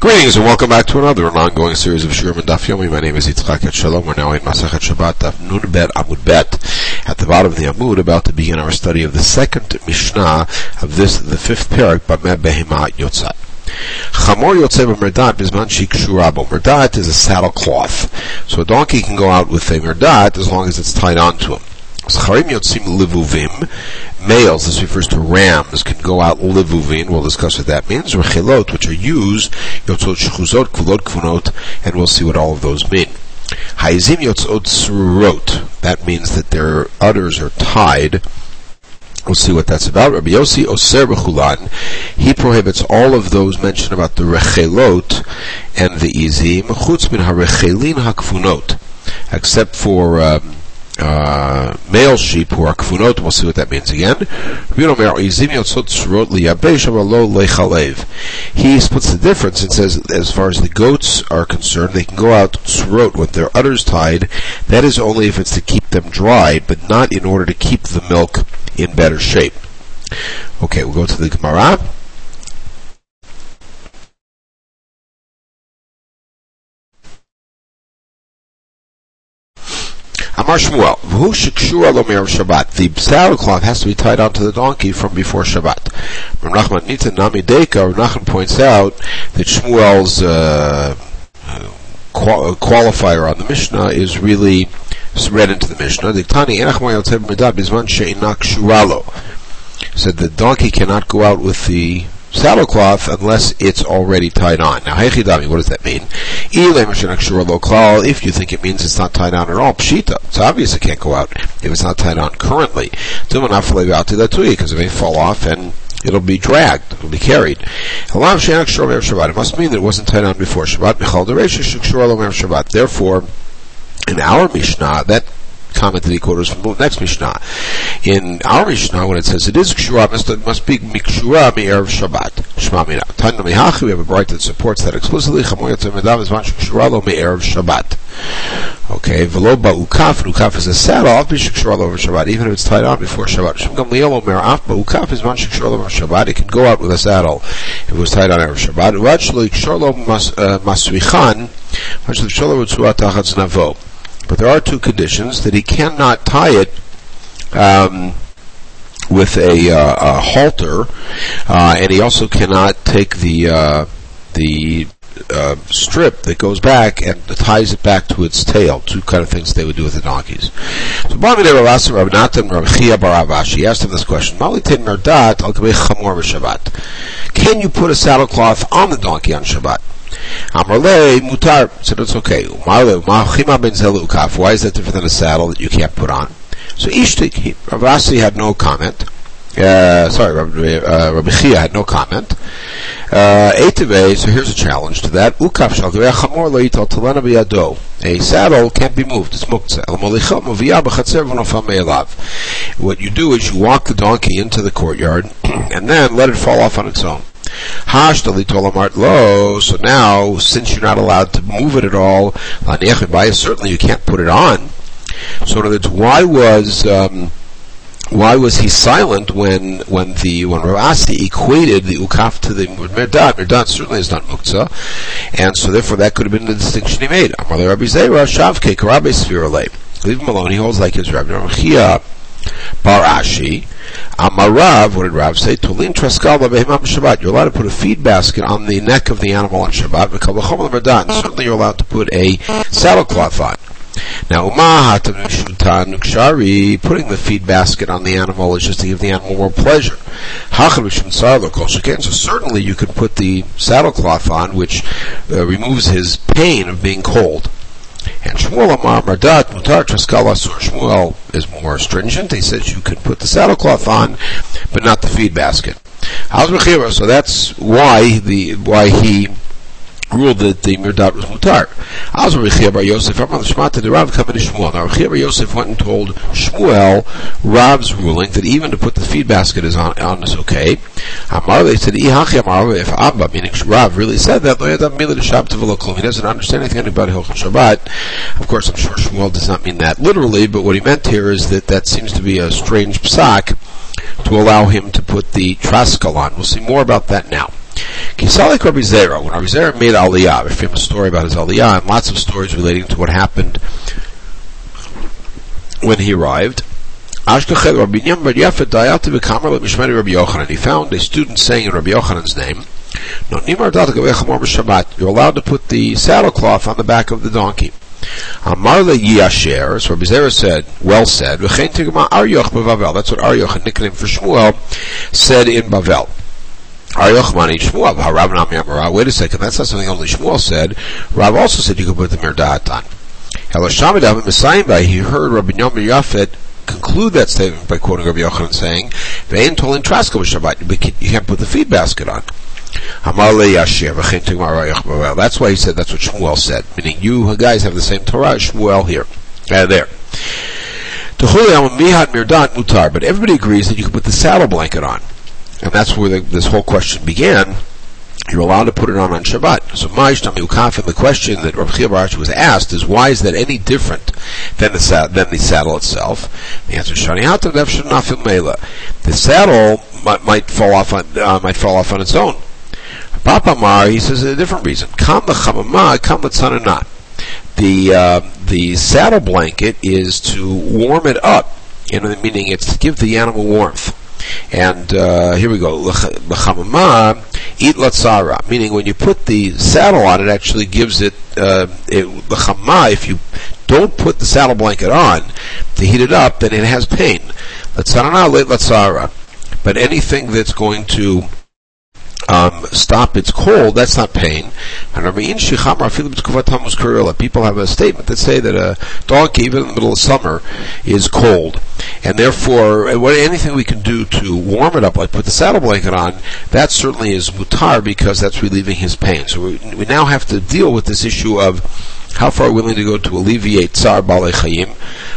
Greetings and welcome back to another an ongoing series of Shiurim and Daf Yomi. My name is Yitzchak Shalom. We're now in Masachet Shabbat Daf Nun Bet Amud Bet. At the bottom of the Amud, about to begin our study of the second Mishnah of this, the fifth parak, Bameh Behema Yotzat. Chamor Merdat Bizman Shikshurabo. Merdat is a saddle cloth. So a donkey can go out with a Merdat as long as it's tied onto him. Zcharim yotzim livuvim. Males, this refers to rams, can go out livuvin. We'll discuss what that means. Rechilot, which are used, yotzot shchuzot, kulot kvunot, and we'll see what all of those mean. Haizim yotzot surot. That means that their udders are tied. We'll see what that's about. Rabbi Yossi Oser Rechulan, he prohibits all of those mentioned about the rechelot and the izim, chutz min harechelin hakfunot, except for um, uh, male sheep who are kfunot. We'll see what that means again. He splits the difference and says, as far as the goats are concerned, they can go out tzrot with their udders tied. That is only if it's to keep them dried, but not in order to keep the milk in better shape. Okay, we'll go to the Gemara. Amar Shmuel, who shikshur Shabbat. The saddlecloth has to be tied onto the donkey from before Shabbat. Nachman Nita Nami Deka, Nachman points out that Shmuel's uh, qual- qualifier on the Mishnah is really read into the Mishnah. The Tani Said the donkey cannot go out with the saddlecloth unless it's already tied on. Now, Hechidami, what does that mean? If you think it means it's not tied on at all, Pshita. It's obvious it can't go out if it's not tied on currently. Because it may fall off and it'll be dragged, it'll be carried. It must mean that it wasn't tied on before Shabbat. Therefore, in our Mishnah, that comment that he quoted from the next Mishnah. In our Mishnah, when it says it is Kshura, it must be Mikshura Me'er Shabbat. Shema Mina. Tanya Mihachi, we have a Breita that supports that explicitly. Chamoy Yatzim Medav is Mash Kshura Lo Me'er Shabbat. Okay, Velo Ba'ukaf, and Ukaf is a saddle, I'll be over Shabbat, even if it's tied on before Shabbat. Shem Gamliel Omer Af, Ba'ukaf is Mash Kshura over Shabbat, it can go out with a saddle if it was tied on over Shabbat. Shlo Kshura Lo uh, Maswichan, Mash Kshura Lo Tzuat Tachatz Navo. But there are two conditions that he cannot tie it um, with a, uh, a halter, uh, and he also cannot take the uh, the uh, strip that goes back and ties it back to its tail. Two kind of things they would do with the donkeys. So Baravashi asked him this question. Can you put a saddlecloth on the donkey on Shabbat? Amarle mutar said it's okay. Why is that different than a saddle that you can't put on? So Ishtik, Ravasi had no comment. Uh, sorry, Rabbi, uh, Chia had no comment. Uh, so here's a challenge to that. Ukaf. A saddle can't be moved. It's muktzah. What you do is you walk the donkey into the courtyard and then let it fall off on its own. Hashtali tolamart lo. So now, since you're not allowed to move it at all, certainly you can't put it on. So in other words, why was um, why was he silent when when the when Ravasi equated the ukaf to the merdat? Merdat certainly is not muktzah, and so therefore that could have been the distinction he made. Leave him alone. He holds like his Rabbi Bar Ashi. Amarav, what did Rav say? Tulin traskal Shabbat. You're allowed to put a feed basket on the neck of the animal on Shabbat. Because certainly you're allowed to put a saddlecloth on. Now, putting the feed basket on the animal is just to give the animal more pleasure. So certainly you could put the saddlecloth on, which uh, removes his pain of being cold. And Shmuel Amar Mutar. Shmuel is more stringent. He says you can put the saddlecloth on, but not the feed basket. How's So that's why the why he ruled that the Mirdat was mutar. Az Rechia Bar Yosef, Amar Shmata the Rav coming to Shmuel. Now Rechia Bar Yosef went and told Shmuel Rav's ruling that even to put the feed basket is on, on is okay. Amar they said Ihachi Amar if Abba meaning Rav really said that He doesn't understand anything about Hilchot Shabbat. Of course, I'm sure Shmuel does not mean that literally, but what he meant here is that that seems to be a strange psak to allow him to put the traskal on. We'll see more about that now. Kisalik Rabbi Zera, when Rabbi Zera made Aliyah, a famous story about his Aliyah, and lots of stories relating to what happened when he arrived. He found a student saying in Rabbi Yochanan's name, you're allowed to put the saddlecloth on the back of the donkey. Amarle Yasher, so Rabbi Zera said, well said, That's what Aryoch, a nickname for Shmuel, said in Bavel. Wait a second, that's not something only Shmuel said. Rav also said you could put the Mirdat on. He heard Rabbi Yom Yafet conclude that statement by quoting Rabbi Yochanan saying, "Vein tolin traska Shabbat." You can't put the feed basket on. That's why he said that's what Shmuel said, meaning you guys have the same Torah as Shmuel here, uh, there. But everybody agrees that you can put the saddle blanket on. And that's where the, this whole question began. You're allowed to put it on on Shabbat. So Ma'ishtam the question that Rav Chia was asked is, why is that any different than the, than the saddle itself? The answer is, Shani The saddle might, might fall off on, uh, might fall off on its own. Papa Mar, he says a different reason. Kam l'chamama, kam l'tzananat. The, uh, the saddle blanket is to warm it up, you know, meaning it's to give the animal warmth. And uh, here we go. L'chamama, eat latzara, meaning when you put the saddle on, it actually gives it, uh, it if you don't put the saddle blanket on to heat it up, then it has pain. Latzara. But anything that's going to um, stop its cold, that's not pain. People have a statement that say that a donkey, even in the middle of summer, is cold. And therefore, anything we can do to warm it up, like put the saddle blanket on, that certainly is mutar because that's relieving his pain. So we, we now have to deal with this issue of how far are we willing to go to alleviate tsar balei chayim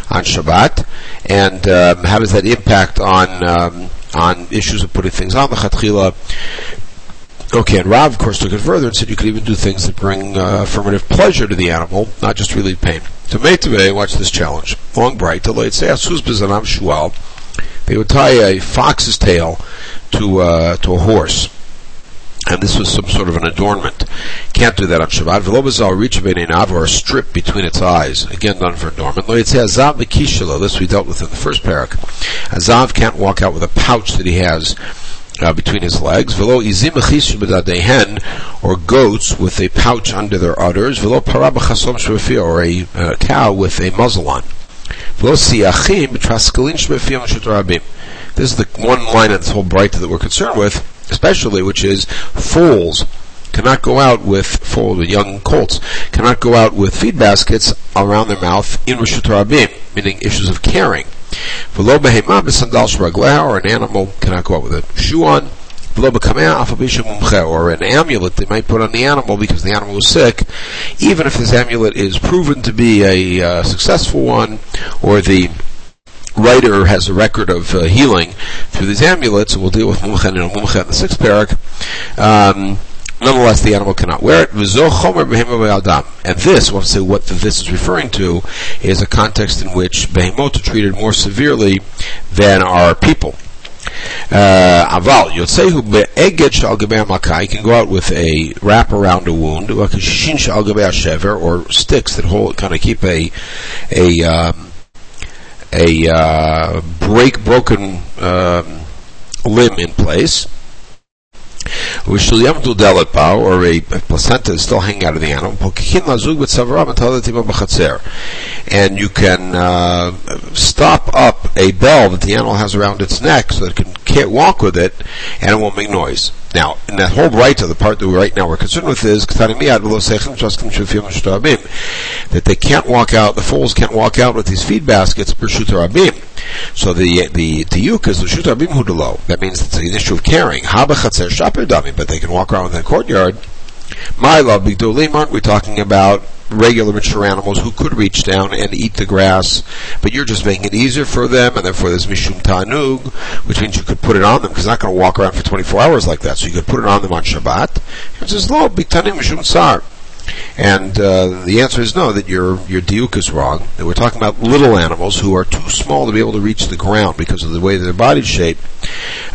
on Shabbat, and um, how does that impact on um, on issues of putting things on the chatchila Okay, and Rav, of course, took it further and said you could even do things that bring uh, affirmative pleasure to the animal, not just relieve pain. To make today, watch this challenge. Long Breita, delayed say Asus Bizanam Shual. They would tie a fox's tail to uh, to a horse. And this was some sort of an adornment. Can't do that on Shabbat. Velobazal reach or a strip between its eyes. Again done for adornment. Lo say Azav This we dealt with in the first parak. Azav can't walk out with a pouch that he has uh, between his legs. Velo izim hen, or goats with a pouch under their udders. Velo parabachasom shvefir, or a uh, cow with a muzzle on. Velo siachim. This is the one line of this whole Breita that we're concerned with, especially, which is foals cannot go out with foals, with young colts cannot go out with feed baskets around their mouth in Rosh meaning issues of caring. V'lo behema b'sandal shragleh, or an animal cannot go out with a shoe on. V'lo b'kamea or an amulet they might put on the animal because the animal was sick, even if this amulet is proven to be a uh, successful one, or the writer has a record of uh, healing through these amulets, and we'll deal with Mumchen and Mumchen in the sixth parak. Um, Nonetheless, the animal cannot wear it. And this, to say what this is referring to, is a context in which behemot are treated more severely than our people. Uh, aval yotzehu be'eged shal You can go out with a wrap around a wound, shever, or sticks that hold, kind of keep a a um, a uh, break broken um, limb in place or a placenta is still hanging out of the animal, and you can uh, stop up a bell that the animal has around its neck so that it can can't walk with it and it won't make noise. Now, in that whole right of the part that we right now we're concerned with is that they can't walk out, the foals can't walk out with these feed baskets. So the the tiyuk is the rabim hudalo. That means it's an issue of carrying. But they can walk around in the courtyard. My love, big aren't we talking about regular mature animals who could reach down and eat the grass, but you're just making it easier for them, and therefore there's mishum tanug, which means you could put it on them because they're not going to walk around for 24 hours like that. So you could put it on them on Shabbat. It says lo bitanim mishum tsar. And uh, the answer is no, that your your diuk is wrong. That we're talking about little animals who are too small to be able to reach the ground because of the way their body's shaped,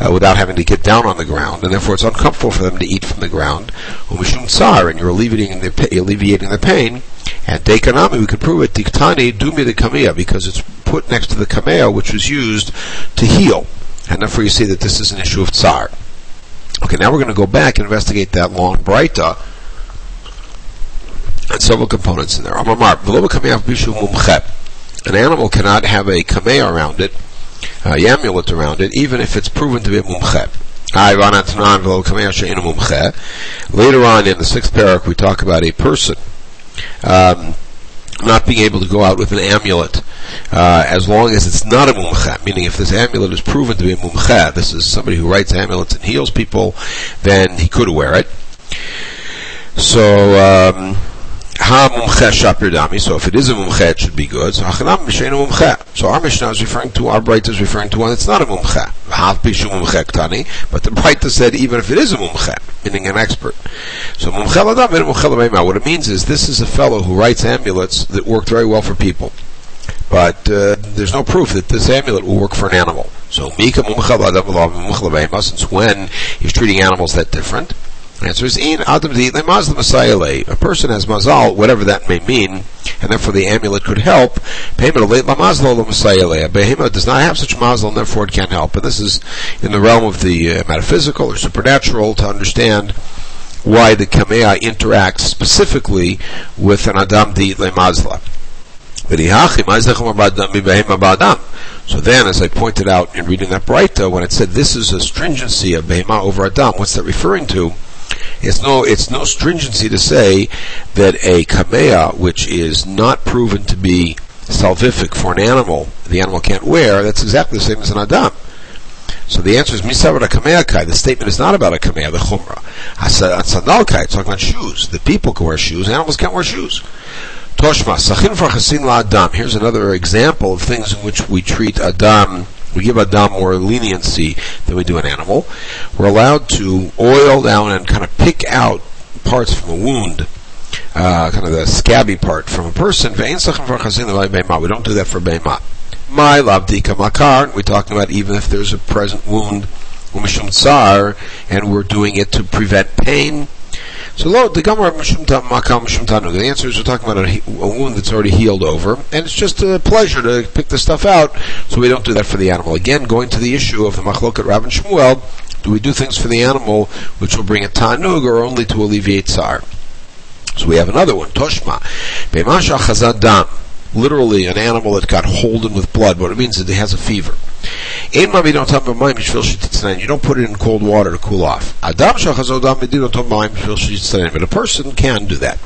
uh, without having to get down on the ground, and therefore it's uncomfortable for them to eat from the ground. and you're alleviating the alleviating their pain. And dekanami, we can prove it. Diktani dumi the kamea because it's put next to the kamea, which was used to heal, and therefore you see that this is an issue of tsar. Okay, now we're going to go back and investigate that long breita and several components in there. An animal cannot have a kameh around it, a amulet around it, even if it's proven to be a mumche. Later on in the sixth parak, we talk about a person um, not being able to go out with an amulet uh, as long as it's not a mumche, meaning if this amulet is proven to be a mumche, this is somebody who writes amulets and heals people, then he could wear it. So, um, Ha mumche shapir dami. So if it is a mumche, it should be good. So hachanam misheinu mumche. So our Mishnah is referring to, our Breita is referring to one that's not a mumche. Hav pishu mumche ktani. But the Breita said even if it is a mumche, meaning an expert. So mumche ladam and mumche What it means is this is a fellow who writes amulets that work very well for people. But uh, there's no proof that this amulet will work for an animal. So mika since when he's treating animals that different, answer is in Adam A person has mazal, whatever that may mean, and therefore the amulet could help. Payment of late Messiah A behemoth does not have such mazal, and therefore it can't help. And this is in the realm of the uh, metaphysical or supernatural to understand why the kamea interacts specifically with an adam di lemazla. So then, as I pointed out in reading that Breita, when it said this is a stringency of behema over adam, what's that referring to? It's no, it's no stringency to say that a kamea, which is not proven to be salvific for an animal, the animal can't wear, that's exactly the same as an adam. So the answer is misavar a kai. The statement is not about a kamea, the chumrah. Sandal kai, it's talking about shoes. The people can wear shoes, animals can't wear shoes. Toshma, sachin for chasin la adam. Here's another example of things in which we treat adam we give a Adam more leniency than we do an animal. We're allowed to oil down and kind of pick out parts from a wound, uh, kind of the scabby part from a person. We don't do that for Beima. My lavdika makar, we're talking about even if there's a present wound, umishum tsar, and we're doing it to prevent pain, so lo, the Gemara makam tanu. The answer is we're talking about a, a, wound that's already healed over, and it's just a pleasure to pick the stuff out. So we don't do that for the animal. Again, going to the issue of the machloket Rav and Shmuel, do we do things for the animal which will bring a tanug or only to alleviate tsar? So we have another one, toshma. Bemasha chazad dam literally an animal that got holden with blood. What it means is it has a fever. You don't put it in cold water to cool off. But a person can do that.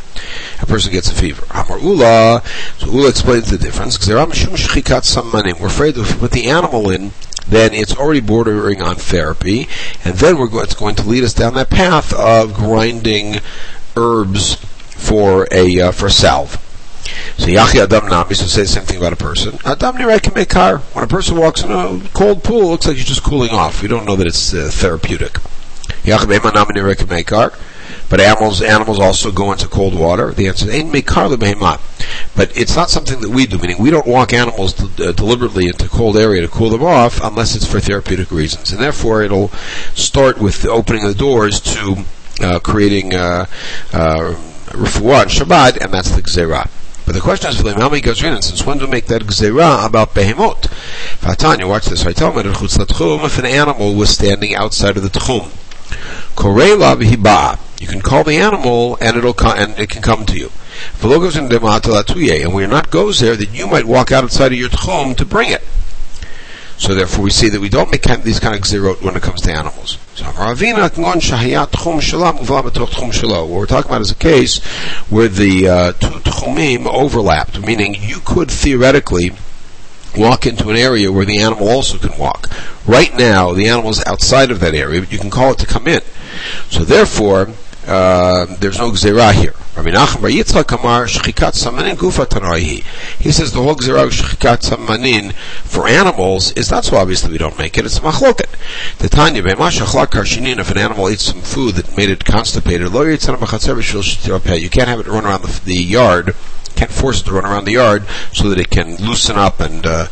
A person gets a fever. So Ula explains the difference. We're afraid if we put the animal in, then it's already bordering on therapy, and then we're going, it's going to lead us down that path of grinding herbs for a uh, for salve. So Yachi Adam Nami, so say the same thing about a person. Adam Nirei car. When a person walks in a cold pool, it looks like he's just cooling off. We don't know that it's uh, therapeutic. Yachi Nami Nirei car. But animals, animals also go into cold water. The answer is. But it's not something that we do, meaning we don't walk animals uh, deliberately into cold area to cool them off unless it's for therapeutic reasons. And therefore it'll start with the opening of the doors to uh, creating uh, uh, Shabbat, and that's the Gzerah. But the question is, how many gazrin, and since when do we make that gzera about behemot? Fatanya, watch this. I tell him if an animal was standing outside of the tchum, korela hiba, you can call the animal and it'll come, and it can come to you. And when not goes there, that you might walk outside of your tchum to bring it. So therefore, we see that we don't make these kind of zerot when it comes to animals. So what we're talking about is a case where the uh, two tchumim overlapped, meaning you could theoretically walk into an area where the animal also can walk. Right now, the animal is outside of that area, but you can call it to come in. So therefore, uh, there's no gzera here. Rabbi Nachman Bar Yitzchak Amar Shchikat Samanin Gufa Tanaihi. He says the whole gzera of Shchikat Samanin for animals is not so obvious that we don't make it. It's machloket. The Tanya Be'mash Achlak Karshinin. If an animal eats some food that made it constipated, lo yitzana b'chatzer b'shvil You can't have it run around the, the yard. Can't force it to run around the yard so that it can loosen up and uh,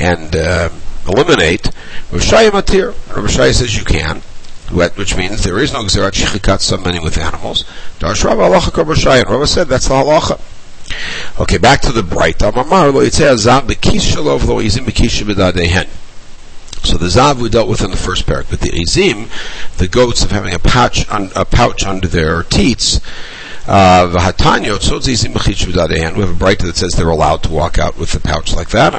and uh, eliminate. Rav Matir. Rav says you can which means there is no Gzerat Shechikat Samanim with animals. Darsh Rabba Halacha Karbashayan. Rabba said that's the halacha. Okay, back to the Breita. Amamar lo yitzeh azav bekis shalov lo izim bekis. So the zav we dealt with in the first parak, but the izim, the goats of having a pouch, a pouch under their teats, we have a Breita that says they're allowed to walk out with the pouch like that.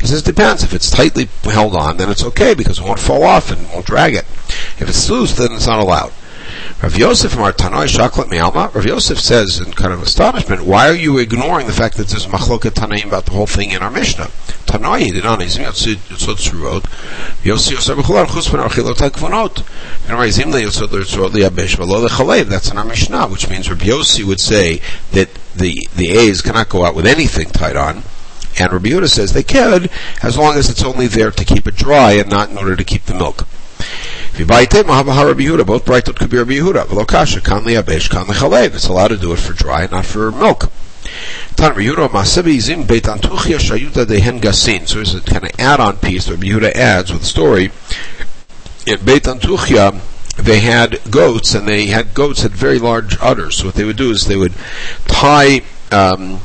He says it depends. If it's tightly held on, then it's okay because it won't fall off and won't drag it. If it's loose, then it's not allowed. Rav Yosef from our Tanoi Shaklat Me'alma, Rav Yosef says in kind of astonishment, why are you ignoring the fact that there's machloket Tanaim about the whole thing in our Mishnah? Tanoi did not izim yotzot tzurot, Yosef Yosef b'chular chus ben archilot ha'kvonot. And our izim yotzot tzurot li'abesh v'lo le'chalev, that's in our Mishnah, which means Rav Yossi would say that the, the A's cannot go out with anything tied on, and Rabbi Yehuda says they can, as long as it's only there to keep it dry and not in order to keep the milk. Both Breitot could be Rabbi Yehuda. Velokasha, kan liabesh, kan lichalev. It's allowed to do it for dry, not for milk. Tan Yehuda Masebi Zim Beit Antuchia Shayuta Dehen Gasin. So there's a kind of add-on piece that Yehuda adds with the story. In Beit Antuchia, they had goats, and they had goats had very large udders. So what they would do is they would tie um,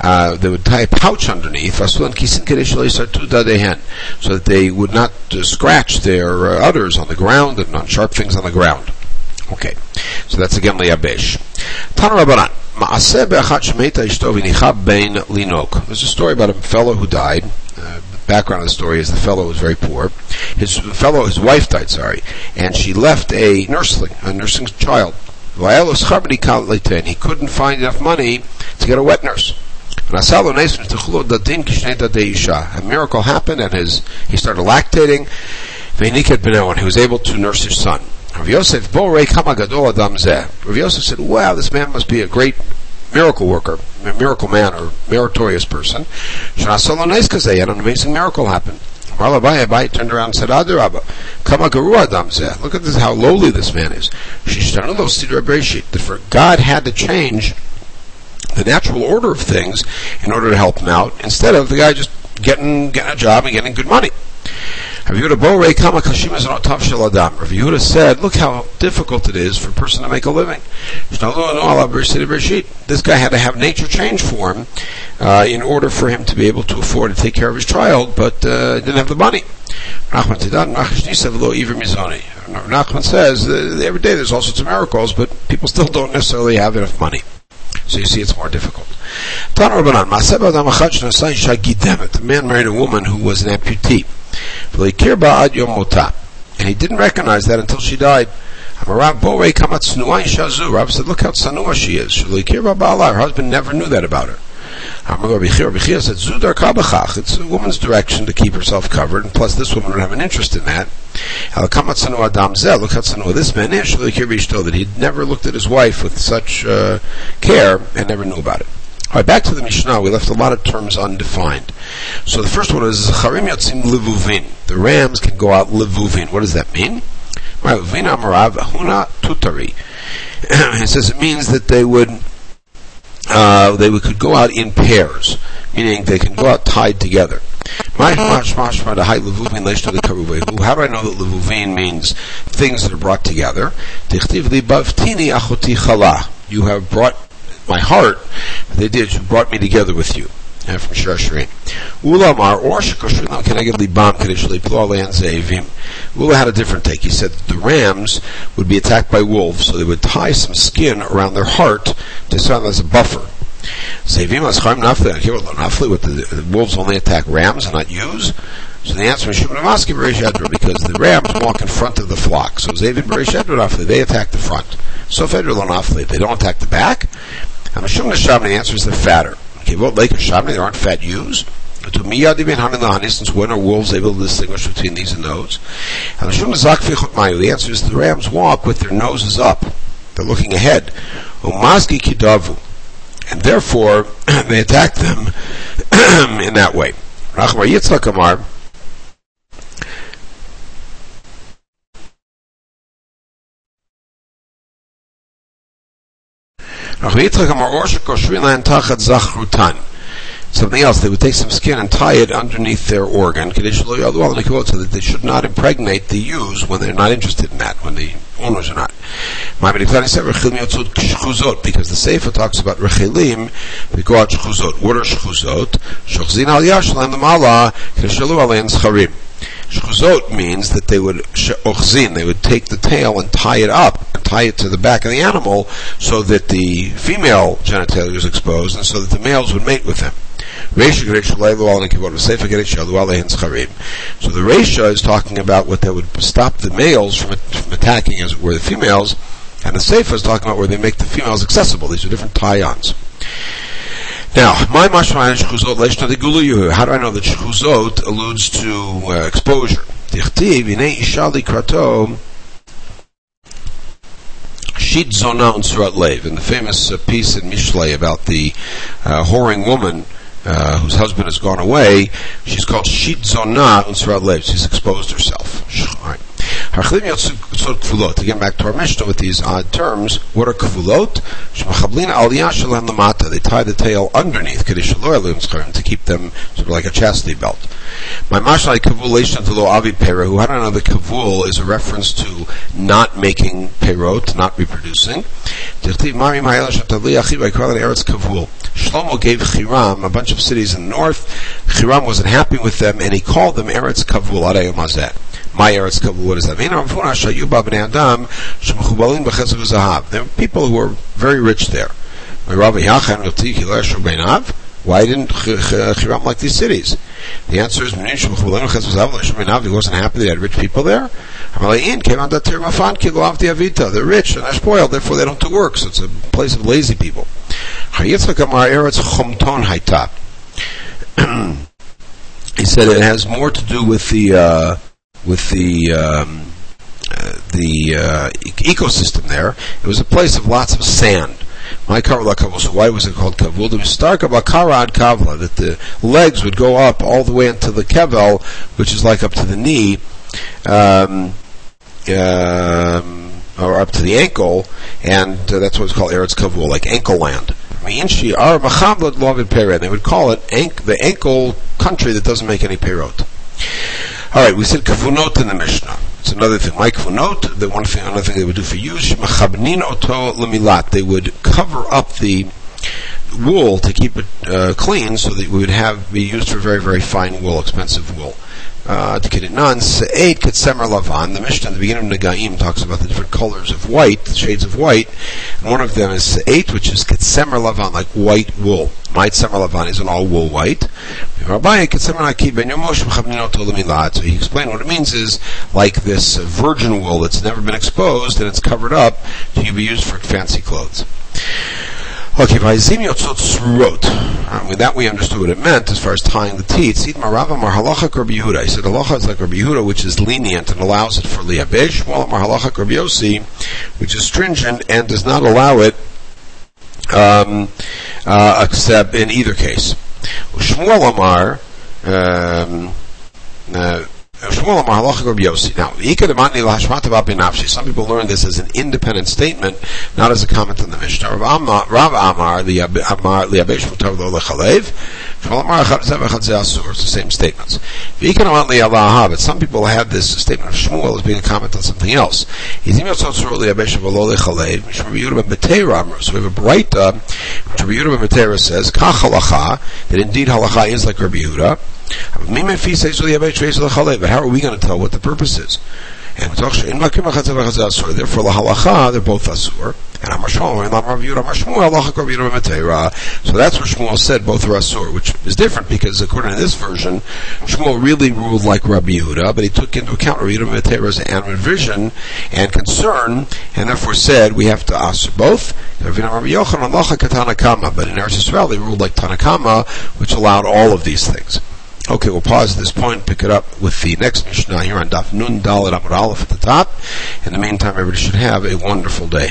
uh, they would tie a pouch underneath, so that they would not uh, scratch their uh, udders on the ground and on sharp things on the ground. Okay, so that's again liabesh. Tana There's a story about a fellow who died. Uh, the background of the story is the fellow was very poor. His fellow, his wife died, sorry, and she left a nursling, a nursing child. He couldn't find enough money to get a wet nurse. A miracle happened and his, he started lactating. And he was able to nurse his son. Rav Yosef, said, wow, this man must be a great miracle worker, a miracle man or meritorious person. And an amazing miracle happened. Abai turned around and said, Adarabba, Kama Adam Look at this, how lowly this man is. That for God had to change the natural order of things in order to help him out, instead of the guy just getting, getting a job and getting good money. Rav Yehuda said, look how difficult it is for a person to make a living. This guy had to have nature change for him uh, in order for him to be able to afford to take care of his child, but uh, didn't have the money. Nachman says every day there's all sorts of miracles, but people still don't necessarily have enough money. So you see, it's more difficult. The man married a woman who was an amputee. And he didn't recognize that until she died. Rav said, look how tsanua she is. Her husband never knew that about her. It's a woman's direction to keep herself covered, and plus this woman would have an interest in that. Look how this man is. That he'd never looked at his wife with such uh, care and never knew about it. All right, back to the Mishnah. We left a lot of terms undefined. So the first one is charim yotzim levuvin. The rams can go out levuvin. What does that mean? Huna Tutari. It says it means that they would uh, they could go out in pairs, meaning they can go out tied together. How do I know that levuvin means things that are brought together? You have brought my heart. They did. You brought me together with you. Uh, from Shashirin. Ulamar or I get libam kadishli plalean zeivim. Ula had a different take. He said the rams would be attacked by wolves, so they would tie some skin around their heart to serve as a buffer. Zeivim aschayim nafli nafli. What the, the wolves only attack rams and not ewes. So the answer is Shimon Amaski because the rams walk in front of the flock. So Zevin Bereshadra Nafli, they attack the front. So Federal Nafli, they don't attack the back. And Mishum Nasham, the answer is they're fatter. There aren't fat ewes. To me, Since when are wolves able to distinguish between these and those? And the answer is the rams walk with their noses up. They're looking ahead. And therefore, they attack them in that way. Rachmar Yitzchak Amar, Something else, they would take some skin and tie it underneath their organ, so that they should not impregnate the ewes when they're not interested in that, when the owners are not. Because the Sefer talks about rechilim, out shchuzot. What are shchuzot? Shchuzin al yashlam the mala, keshalu alein scharim. Shchuzot means that they would ochzin, they would take the tail and tie it up tie it to the back of the animal so that the female genitalia was exposed and so that the males would mate with them. So the Resha is talking about what that would stop the males from, from attacking, as it were, the females, and the Sefer is talking about where they make the females accessible. These are different tie-ons. Now, my mashma shchuzot leishna de How do I know that shchuzot alludes to uh, exposure? Tichtiv inei ishali krato shit zona unsurat lev. In the famous uh, piece in Mishlei about the uh, whoring woman uh, whose husband has gone away, she's called Shit Zonah Unsrad Lev. She's exposed herself. All right. Again, back to our Mishnah with these odd terms. What are kfulot? They tie the tail underneath to keep them sort of like a chastity belt. My mashalai kavulation to lo avi who I know the kavul is a reference to not making perot, not reproducing? Shlomo gave Chiram a bunch of cities in the north. Chiram wasn't happy with them, and he called them Eretz Kavul My Eretz Kavul, what does that mean? There were people who were very rich there. Why didn't Chiram like these cities? The answer is he wasn't happy they had rich people there. They're rich and they're spoiled, therefore they don't do work, so it's a place of lazy people. he said it has more to do with the uh, with the um, uh, the uh, ecosystem there. It was a place of lots of sand. My kavla kavla. So why was it called kavul? It was stark about karad kavla that the legs would go up all the way into the kevel, which is like up to the knee, um, um, or up to the ankle, and uh, that's what it's called eretz kavul, like ankle land. They would call it ank, the ankle country that doesn't make any perot. All right, we said kavunot in the Mishnah. It's another thing. My note, the one thing, another thing they would do for use, machabnin oto lemilat. They would cover up the wool to keep it uh, clean, so that it would have be used for very, very fine wool, expensive wool. Uh, Lavan. The Mishnah at the beginning of Negaim talks about the different colors of white, the shades of white, and one of them is Se'ed, which is Ketsemer Lavan, like white wool. My Tsemer Lavan is an all wool white. So he explained what it means is like this virgin wool that's never been exposed and it's covered up to be used for fancy clothes. Okay, Vayzim yotzot. Uh, with that we understood what it meant as far as tying the teeth. Sid marava mar halacha Rabbi Yehuda. He said halacha is like Rabbi Yehuda, which is lenient and allows it for liabesh. While mar halacha Rabbi Yossi, which is stringent and does not allow it, um, uh, except in either case. Shmuel Amar, um, uh, some people learn this as an independent statement, not as a comment on the Mishnah. Rav Amar, the Amar, Liabesh Mutav Lo Lechalev, it's the same statements. But some people have this statement of Shmuel as being a comment on something else. So we have a Breita, which Rabbi Yehuda says, that indeed halacha is like Rabbi Yehuda, but how are we going to tell what the purpose is? And therefore, the halacha, they're both asur. And So that's what Shmuel said, both are asur, which is different because according to this version, Shmuel really ruled like Rabbi Yehuda, but he took into account Rabbi Yehuda Matera's animate vision and concern, and therefore said we have to asur both. But in Eretz Yisrael, they ruled like Tanakama, which allowed all of these things. Okay, we'll pause at this point, pick it up with the next Mishnah here on Daf Nun Dalet Amud Aleph at the top. In the meantime, everybody should have a wonderful day.